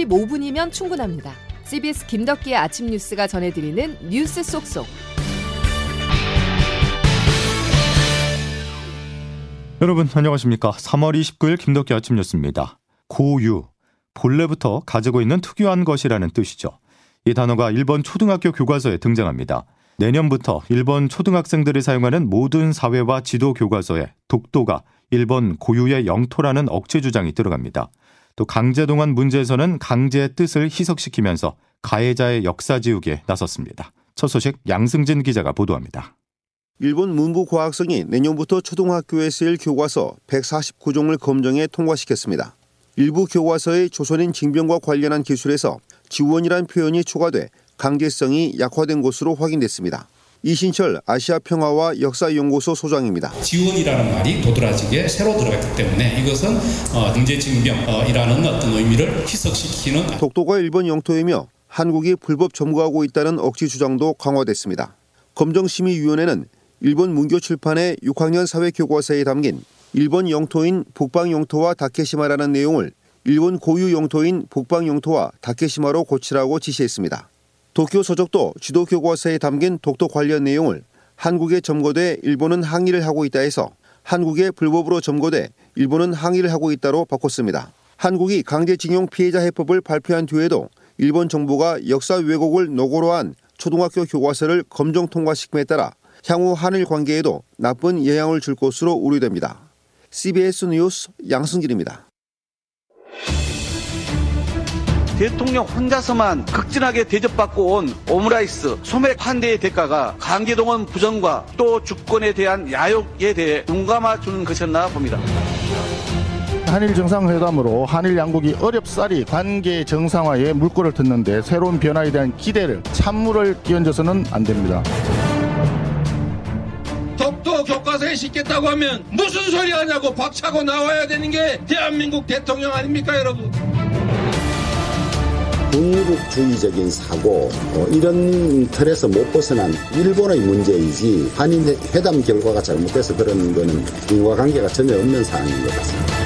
15분이면 충분합니다. CBS 김덕기의 아침 뉴스가 전해드리는 뉴스 속속. 여러분 안녕하십니까? 3월 29일 김덕기 아침 뉴스입니다. 고유 본래부터 가지고 있는 특유한 것이라는 뜻이죠. 이 단어가 일본 초등학교 교과서에 등장합니다. 내년부터 일본 초등학생들이 사용하는 모든 사회와 지도 교과서에 독도가 일본 고유의 영토라는 억제 주장이 들어갑니다. 또 강제동원 문제에서는 강제의 뜻을 희석시키면서 가해자의 역사 지우기에 나섰습니다. 첫 소식 양승진 기자가 보도합니다. 일본 문부과학성이 내년부터 초등학교에 쓰일 교과서 149종을 검정해 통과시켰습니다. 일부 교과서의 조선인 징병과 관련한 기술에서 지원이란 표현이 초과돼 강제성이 약화된 것으로 확인됐습니다. 이신철 아시아평화와 역사연구소 소장입니다. 지원이라는 말이 도드라지게 새로 들어갔기 때문에 이것은 어, 강제징병이라는 어떤 의미를 희석시키는 독도가 일본 영토이며 한국이 불법 점거하고 있다는 억지 주장도 강화됐습니다. 검정심의위원회는 일본 문교 출판의 6학년 사회 교과서에 담긴 일본 영토인 북방 영토와 다케시마라는 내용을 일본 고유 영토인 북방 영토와 다케시마로 고치라고 지시했습니다. 도쿄 서적도 지도 교과서에 담긴 독도 관련 내용을 한국에 점거돼 일본은 항의를 하고 있다 해서 한국에 불법으로 점거돼 일본은 항의를 하고 있다로 바꿨습니다. 한국이 강제징용 피해자 해법을 발표한 뒤에도 일본 정부가 역사 왜곡을 노고로 한 초등학교 교과서를 검정 통과시킴에 따라 향후 한일 관계에도 나쁜 영향을 줄 것으로 우려됩니다. CBS 뉴스 양승길입니다. 대통령 혼자서만 극진하게 대접받고 온 오므라이스 소맥 환대의 대가가 강제동원 부정과 또 주권에 대한 야욕에 대해 눈 감아 주는 것이었나 봅니다. 한일 정상회담으로 한일 양국이 어렵사리 관계 정상화에 물꼬를 텄는데 새로운 변화에 대한 기대를 찬물을 끼얹어서는 안 됩니다. 독도 교과서에 싣겠다고 하면 무슨 소리 하냐고 박차고 나와야 되는 게 대한민국 대통령 아닙니까 여러분? 군국주의적인 사고 어, 이런 틀에서 못 벗어난 일본의 문제이지 한일 회담 결과가 잘못돼서 그런 거는 인과관계가 전혀 없는 사안인 것 같습니다.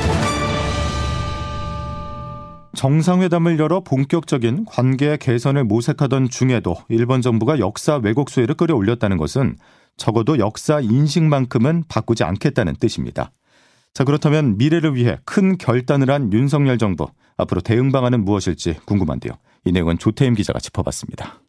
정상회담을 열어 본격적인 관계 개선을 모색하던 중에도 일본 정부가 역사 왜곡 수혜를 끌어올렸다는 것은 적어도 역사 인식만큼은 바꾸지 않겠다는 뜻입니다. 자, 그렇다면 미래를 위해 큰 결단을 한 윤석열 정부 앞으로 대응 방안은 무엇일지 궁금한데요. 이 내용은 조태임 기자가 짚어봤습니다.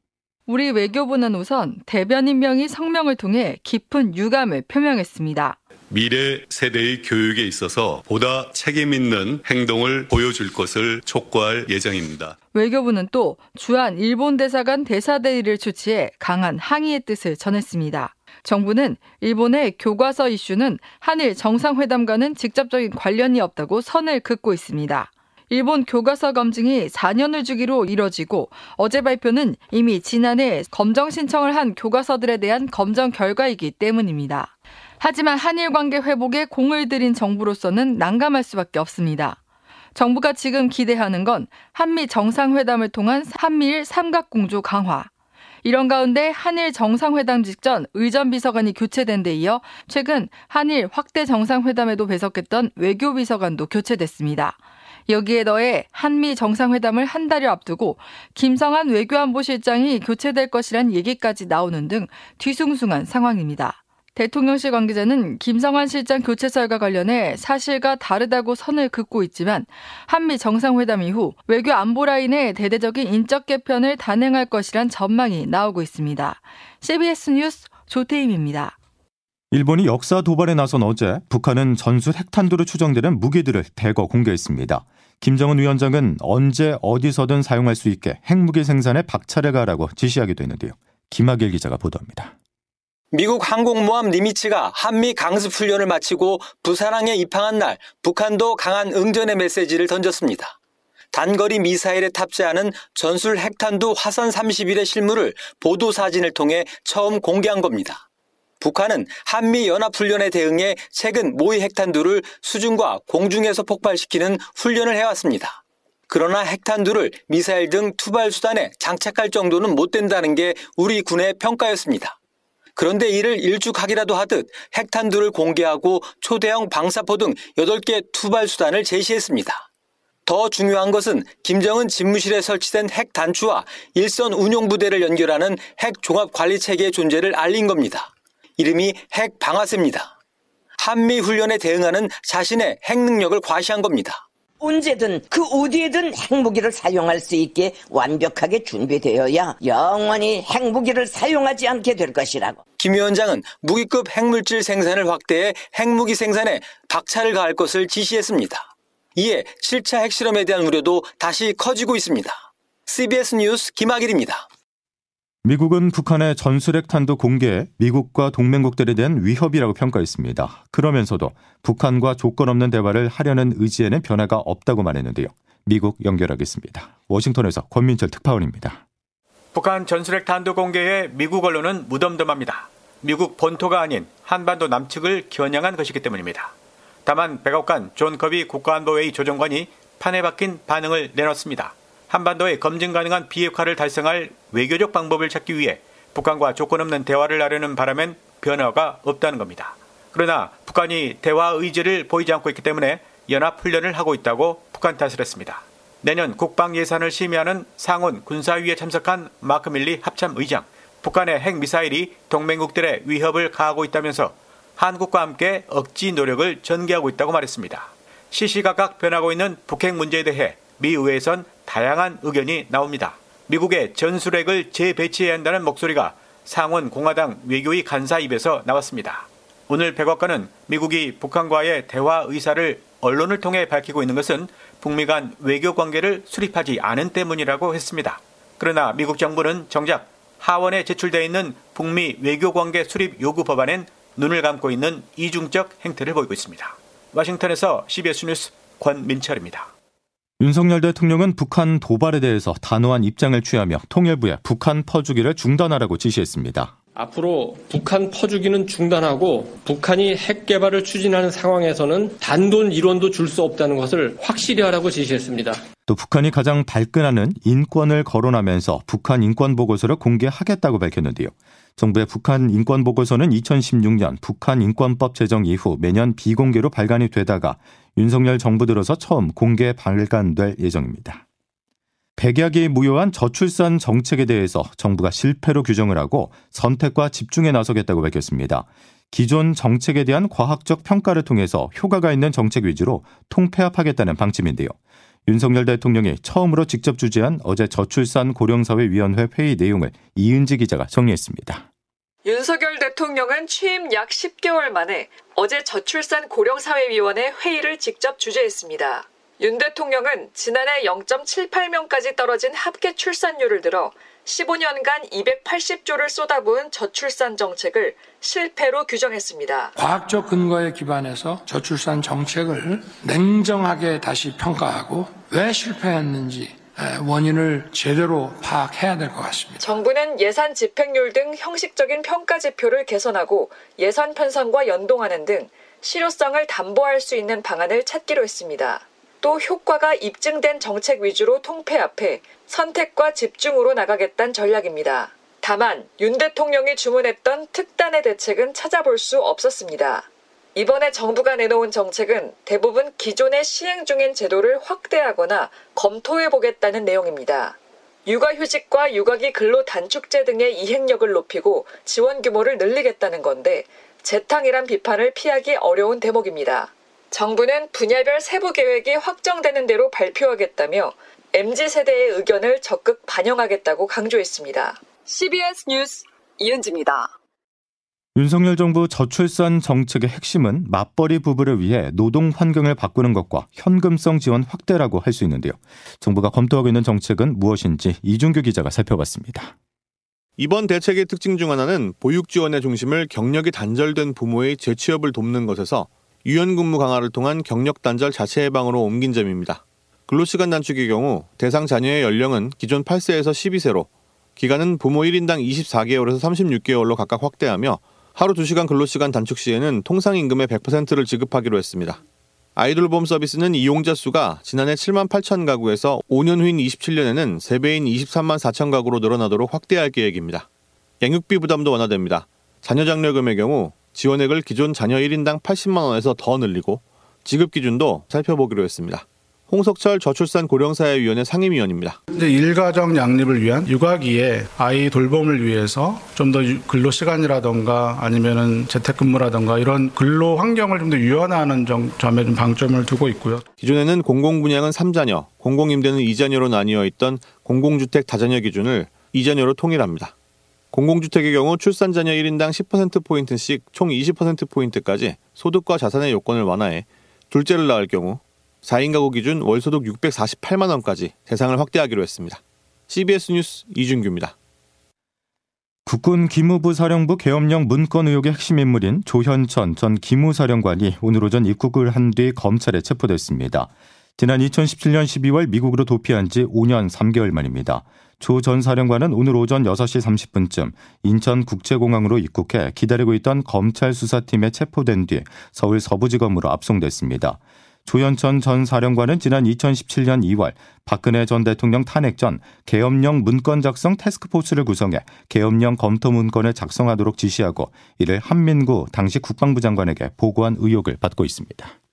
우리 외교부는 우선 대변 임명이 성명을 통해 깊은 유감을 표명했습니다. 미래 세대의 교육에 있어서 보다 책임 있는 행동을 보여줄 것을 촉구할 예정입니다. 외교부는 또 주한 일본 대사관 대사대리를 주치해 강한 항의의 뜻을 전했습니다. 정부는 일본의 교과서 이슈는 한일 정상회담과는 직접적인 관련이 없다고 선을 긋고 있습니다. 일본 교과서 검증이 4년을 주기로 이뤄지고 어제 발표는 이미 지난해 검정 신청을 한 교과서들에 대한 검정 결과이기 때문입니다. 하지만 한일 관계 회복에 공을 들인 정부로서는 난감할 수밖에 없습니다. 정부가 지금 기대하는 건 한미 정상회담을 통한 한미일 삼각공조 강화, 이런 가운데 한일 정상회담 직전 의전 비서관이 교체된 데 이어 최근 한일 확대 정상회담에도 배석했던 외교 비서관도 교체됐습니다. 여기에 더해 한미 정상회담을 한 달여 앞두고 김성한 외교안보실장이 교체될 것이란 얘기까지 나오는 등 뒤숭숭한 상황입니다. 대통령실 관계자는 김성환 실장 교체설과 관련해 사실과 다르다고 선을 긋고 있지만 한미 정상회담 이후 외교 안보 라인의 대대적인 인적 개편을 단행할 것이란 전망이 나오고 있습니다. CBS 뉴스 조태임입니다. 일본이 역사 도발에 나선 어제 북한은 전술 핵탄두로 추정되는 무기들을 대거 공개했습니다. 김정은 위원장은 언제 어디서든 사용할 수 있게 핵무기 생산에 박차를 가라고 지시하기도 했는데요. 김학일 기자가 보도합니다. 미국 항공모함 니미츠가 한미 강습 훈련을 마치고 부산항에 입항한 날 북한도 강한 응전의 메시지를 던졌습니다. 단거리 미사일에 탑재하는 전술 핵탄두 화산 31의 실물을 보도 사진을 통해 처음 공개한 겁니다. 북한은 한미 연합훈련에 대응해 최근 모의 핵탄두를 수중과 공중에서 폭발시키는 훈련을 해왔습니다. 그러나 핵탄두를 미사일 등 투발 수단에 장착할 정도는 못 된다는 게 우리 군의 평가였습니다. 그런데 이를 일축하기라도 하듯 핵탄두를 공개하고 초대형 방사포 등 8개 투발 수단을 제시했습니다. 더 중요한 것은 김정은 집무실에 설치된 핵 단추와 일선 운용 부대를 연결하는 핵 종합 관리 체계의 존재를 알린 겁니다. 이름이 핵 방아쇠입니다. 한미 훈련에 대응하는 자신의 핵 능력을 과시한 겁니다. 언제든 그 어디에든 핵무기를 사용할 수 있게 완벽하게 준비되어야 영원히 핵무기를 사용하지 않게 될 것이라고. 김 위원장은 무기급 핵물질 생산을 확대해 핵무기 생산에 박차를 가할 것을 지시했습니다. 이에 7차 핵실험에 대한 우려도 다시 커지고 있습니다. CBS 뉴스 김학일입니다. 미국은 북한의 전술핵 탄도 공개에 미국과 동맹국들에 대한 위협이라고 평가했습니다. 그러면서도 북한과 조건 없는 대화를 하려는 의지에는 변화가 없다고 말했는데요. 미국 연결하겠습니다. 워싱턴에서 권민철 특파원입니다. 북한 전술핵 탄도 공개에 미국 언론은 무덤덤합니다. 미국 본토가 아닌 한반도 남측을 겨냥한 것이기 때문입니다. 다만 백악관 존 커비 국가안보회의 조정관이 판에 박힌 반응을 내놨습니다. 한반도에 검증 가능한 비핵화를 달성할 외교적 방법을 찾기 위해 북한과 조건 없는 대화를 하려는 바람엔 변화가 없다는 겁니다. 그러나 북한이 대화 의지를 보이지 않고 있기 때문에 연합 훈련을 하고 있다고 북한 탓을 했습니다. 내년 국방 예산을 심의하는 상원 군사위에 참석한 마크 밀리 합참 의장, 북한의 핵 미사일이 동맹국들의 위협을 가하고 있다면서 한국과 함께 억지 노력을 전개하고 있다고 말했습니다. 시시각각 변하고 있는 북핵 문제에 대해 미 의회에선 다양한 의견이 나옵니다. 미국의 전술핵을 재배치해야 한다는 목소리가 상원 공화당 외교위 간사 입에서 나왔습니다. 오늘 백악관은 미국이 북한과의 대화 의사를 언론을 통해 밝히고 있는 것은 북미 간 외교 관계를 수립하지 않은 때문이라고 했습니다. 그러나 미국 정부는 정작 하원에 제출되어 있는 북미 외교 관계 수립 요구 법안엔 눈을 감고 있는 이중적 행태를 보이고 있습니다. 워싱턴에서 CBS 뉴스 권민철입니다. 윤석열 대통령은 북한 도발에 대해서 단호한 입장을 취하며 통일부에 북한 퍼주기를 중단하라고 지시했습니다. 앞으로 북한 퍼주기는 중단하고 북한이 핵 개발을 추진하는 상황에서는 단돈 1원도 줄 수 없다는 것을 확실히 하라고 지시했습니다. 또 북한이 가장 발끈하는 인권을 거론하면서 북한 인권 보고서를 공개하겠다고 밝혔는데요. 정부의 북한 인권 보고서는 2016년 북한 인권법 제정 이후 매년 비공개로 발간이 되다가 윤석열 정부 들어서 처음 공개 발간될 예정입니다. 백약이 무효한 저출산 정책에 대해서 정부가 실패로 규정을 하고 선택과 집중에 나서겠다고 밝혔습니다. 기존 정책에 대한 과학적 평가를 통해서 효과가 있는 정책 위주로 통폐합하겠다는 방침인데요. 윤석열 대통령이 처음으로 직접 주재한 어제 저출산 고령사회위원회 회의 내용을 이은지 기자가 정리했습니다. 윤석열 대통령은 취임 약 10개월 만에 어제 저출산 고령사회위원회 회의를 직접 주재했습니다. 윤 대통령은 지난해 0.78명까지 떨어진 합계 출산율을 들어 15년간 280조를 쏟아부은 저출산 정책을 실패로 규정했습니다. 과학적 근거에 기반해서 저출산 정책을 냉정하게 다시 평가하고 왜 실패했는지 원인을 제대로 파악해야 될 것 같습니다. 정부는 예산 집행률 등 형식적인 평가 지표를 개선하고 예산 편성과 연동하는 등 실효성을 담보할 수 있는 방안을 찾기로 했습니다. 또 효과가 입증된 정책 위주로 통폐합해 선택과 집중으로 나가겠다는 전략입니다. 다만 윤 대통령이 주문했던 특단의 대책은 찾아볼 수 없었습니다. 이번에 정부가 내놓은 정책은 대부분 기존의 시행 중인 제도를 확대하거나 검토해 보겠다는 내용입니다. 육아휴직과 육아기 근로 단축제 등의 이행력을 높이고 지원 규모를 늘리겠다는 건데 재탕이란 비판을 피하기 어려운 대목입니다. 정부는 분야별 세부 계획이 확정되는 대로 발표하겠다며 MZ 세대의 의견을 적극 반영하겠다고 강조했습니다. CBS 뉴스 이은지입니다. 윤석열 정부 저출산 정책의 핵심은 맞벌이 부부를 위해 노동 환경을 바꾸는 것과 현금성 지원 확대라고 할 수 있는데요. 정부가 검토하고 있는 정책은 무엇인지 이준규 기자가 살펴봤습니다. 이번 대책의 특징 중 하나는 보육 지원의 중심을 경력이 단절된 부모의 재취업을 돕는 것에서 유연근무 강화를 통한 경력 단절 자체 해방으로 옮긴 점입니다. 근로시간 단축의 경우 대상 자녀의 연령은 기존 8세에서 12세로 기간은 부모 1인당 24개월에서 36개월로 각각 확대하며 하루 2시간 근로시간 단축 시에는 통상 임금의 100%를 지급하기로 했습니다. 아이돌봄 서비스는 이용자 수가 지난해 7만 8천 가구에서 5년 후인 27년에는 3배인 23만 4천 가구로 늘어나도록 확대할 계획입니다. 양육비 부담도 완화됩니다. 자녀 장려금의 경우 지원액을 기존 자녀 1인당 80만 원에서 더 늘리고 지급 기준도 살펴보기로 했습니다. 홍석철 저출산 고령사회위원회 상임위원입니다. 이제 일가정 양립을 위한 육아기에 아이 돌봄을 위해서 좀 더 근로 시간이라던가 아니면은 재택근무라던가 이런 근로 환경을 좀 더 유연화하는 점, 점에 좀 방점을 두고 있고요. 기존에는 공공분양은 3자녀, 공공임대는 2자녀로 나뉘어 있던 공공주택 다자녀 기준을 2자녀로 통일합니다. 공공주택의 경우 출산 자녀 1인당 10%포인트씩 총 20%포인트까지 소득과 자산의 요건을 완화해 둘째를 낳을 경우 4인 가구 기준 월소득 648만 원까지 대상을 확대하기로 했습니다. CBS 뉴스 이준규입니다. 국군 기무부 사령부 계엄령 문건 의혹의 핵심 인물인 조현천 전 기무사령관이 오늘 오전 입국을 한 뒤 검찰에 체포됐습니다. 지난 2017년 12월 미국으로 도피한 지 5년 3개월 만입니다. 조 전 사령관은 오늘 오전 6시 30분쯤 인천 국제공항으로 입국해 기다리고 있던 검찰 수사팀에 체포된 뒤 서울 서부지검으로 압송됐습니다. 조현천 전 사령관은 지난 2017년 2월 박근혜 전 대통령 탄핵 전 계엄령 문건 작성 태스크포스를 구성해 계엄령 검토 문건을 작성하도록 지시하고 이를 한민구 당시 국방부 장관에게 보고한 의혹을 받고 있습니다.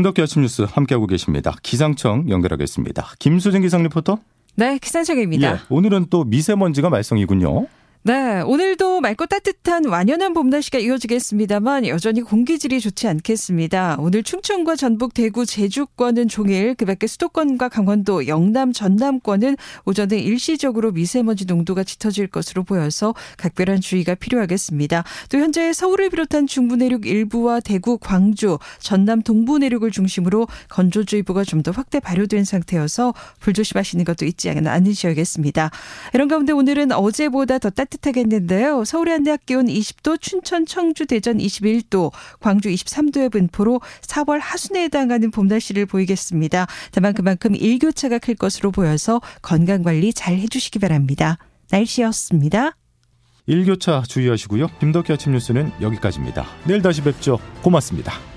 김덕기 아침 뉴스 함께하고 계십니다. 기상청 연결하겠습니다. 김수진 기상 리포터. 네, 기상청입니다. 예, 오늘은 또 미세먼지가 말썽이군요. 네, 오늘도 맑고 따뜻한 완연한 봄 날씨가 이어지겠습니다만 여전히 공기질이 좋지 않겠습니다. 오늘 충청과 전북, 대구, 제주권은 종일 그밖에 수도권과 강원도, 영남, 전남권은 오전에 일시적으로 미세먼지 농도가 짙어질 것으로 보여서 각별한 주의가 필요하겠습니다. 또 현재 서울을 비롯한 중부 내륙 일부와 대구, 광주, 전남 동부 내륙을 중심으로 건조주의보가 좀 더 확대 발효된 상태여서 불조심하시는 것도 잊지 않으셔야겠습니다. 이런 가운데 오늘은 어제보다 더 따뜻 따뜻하겠는데요. 서울의 한대 학 기온 20도, 춘천, 청주, 대전 21도, 광주 23도의 분포로 4월 하순에 해당하는 봄 날씨를 보이겠습니다. 다만 그만큼 일교차가 클 것으로 보여서 건강 관리 잘 해주시기 바랍니다. 날씨였습니다. 일교차 주의하시고요. 김덕기 아침 뉴스는 여기까지입니다. 내일 다시 뵙죠. 고맙습니다.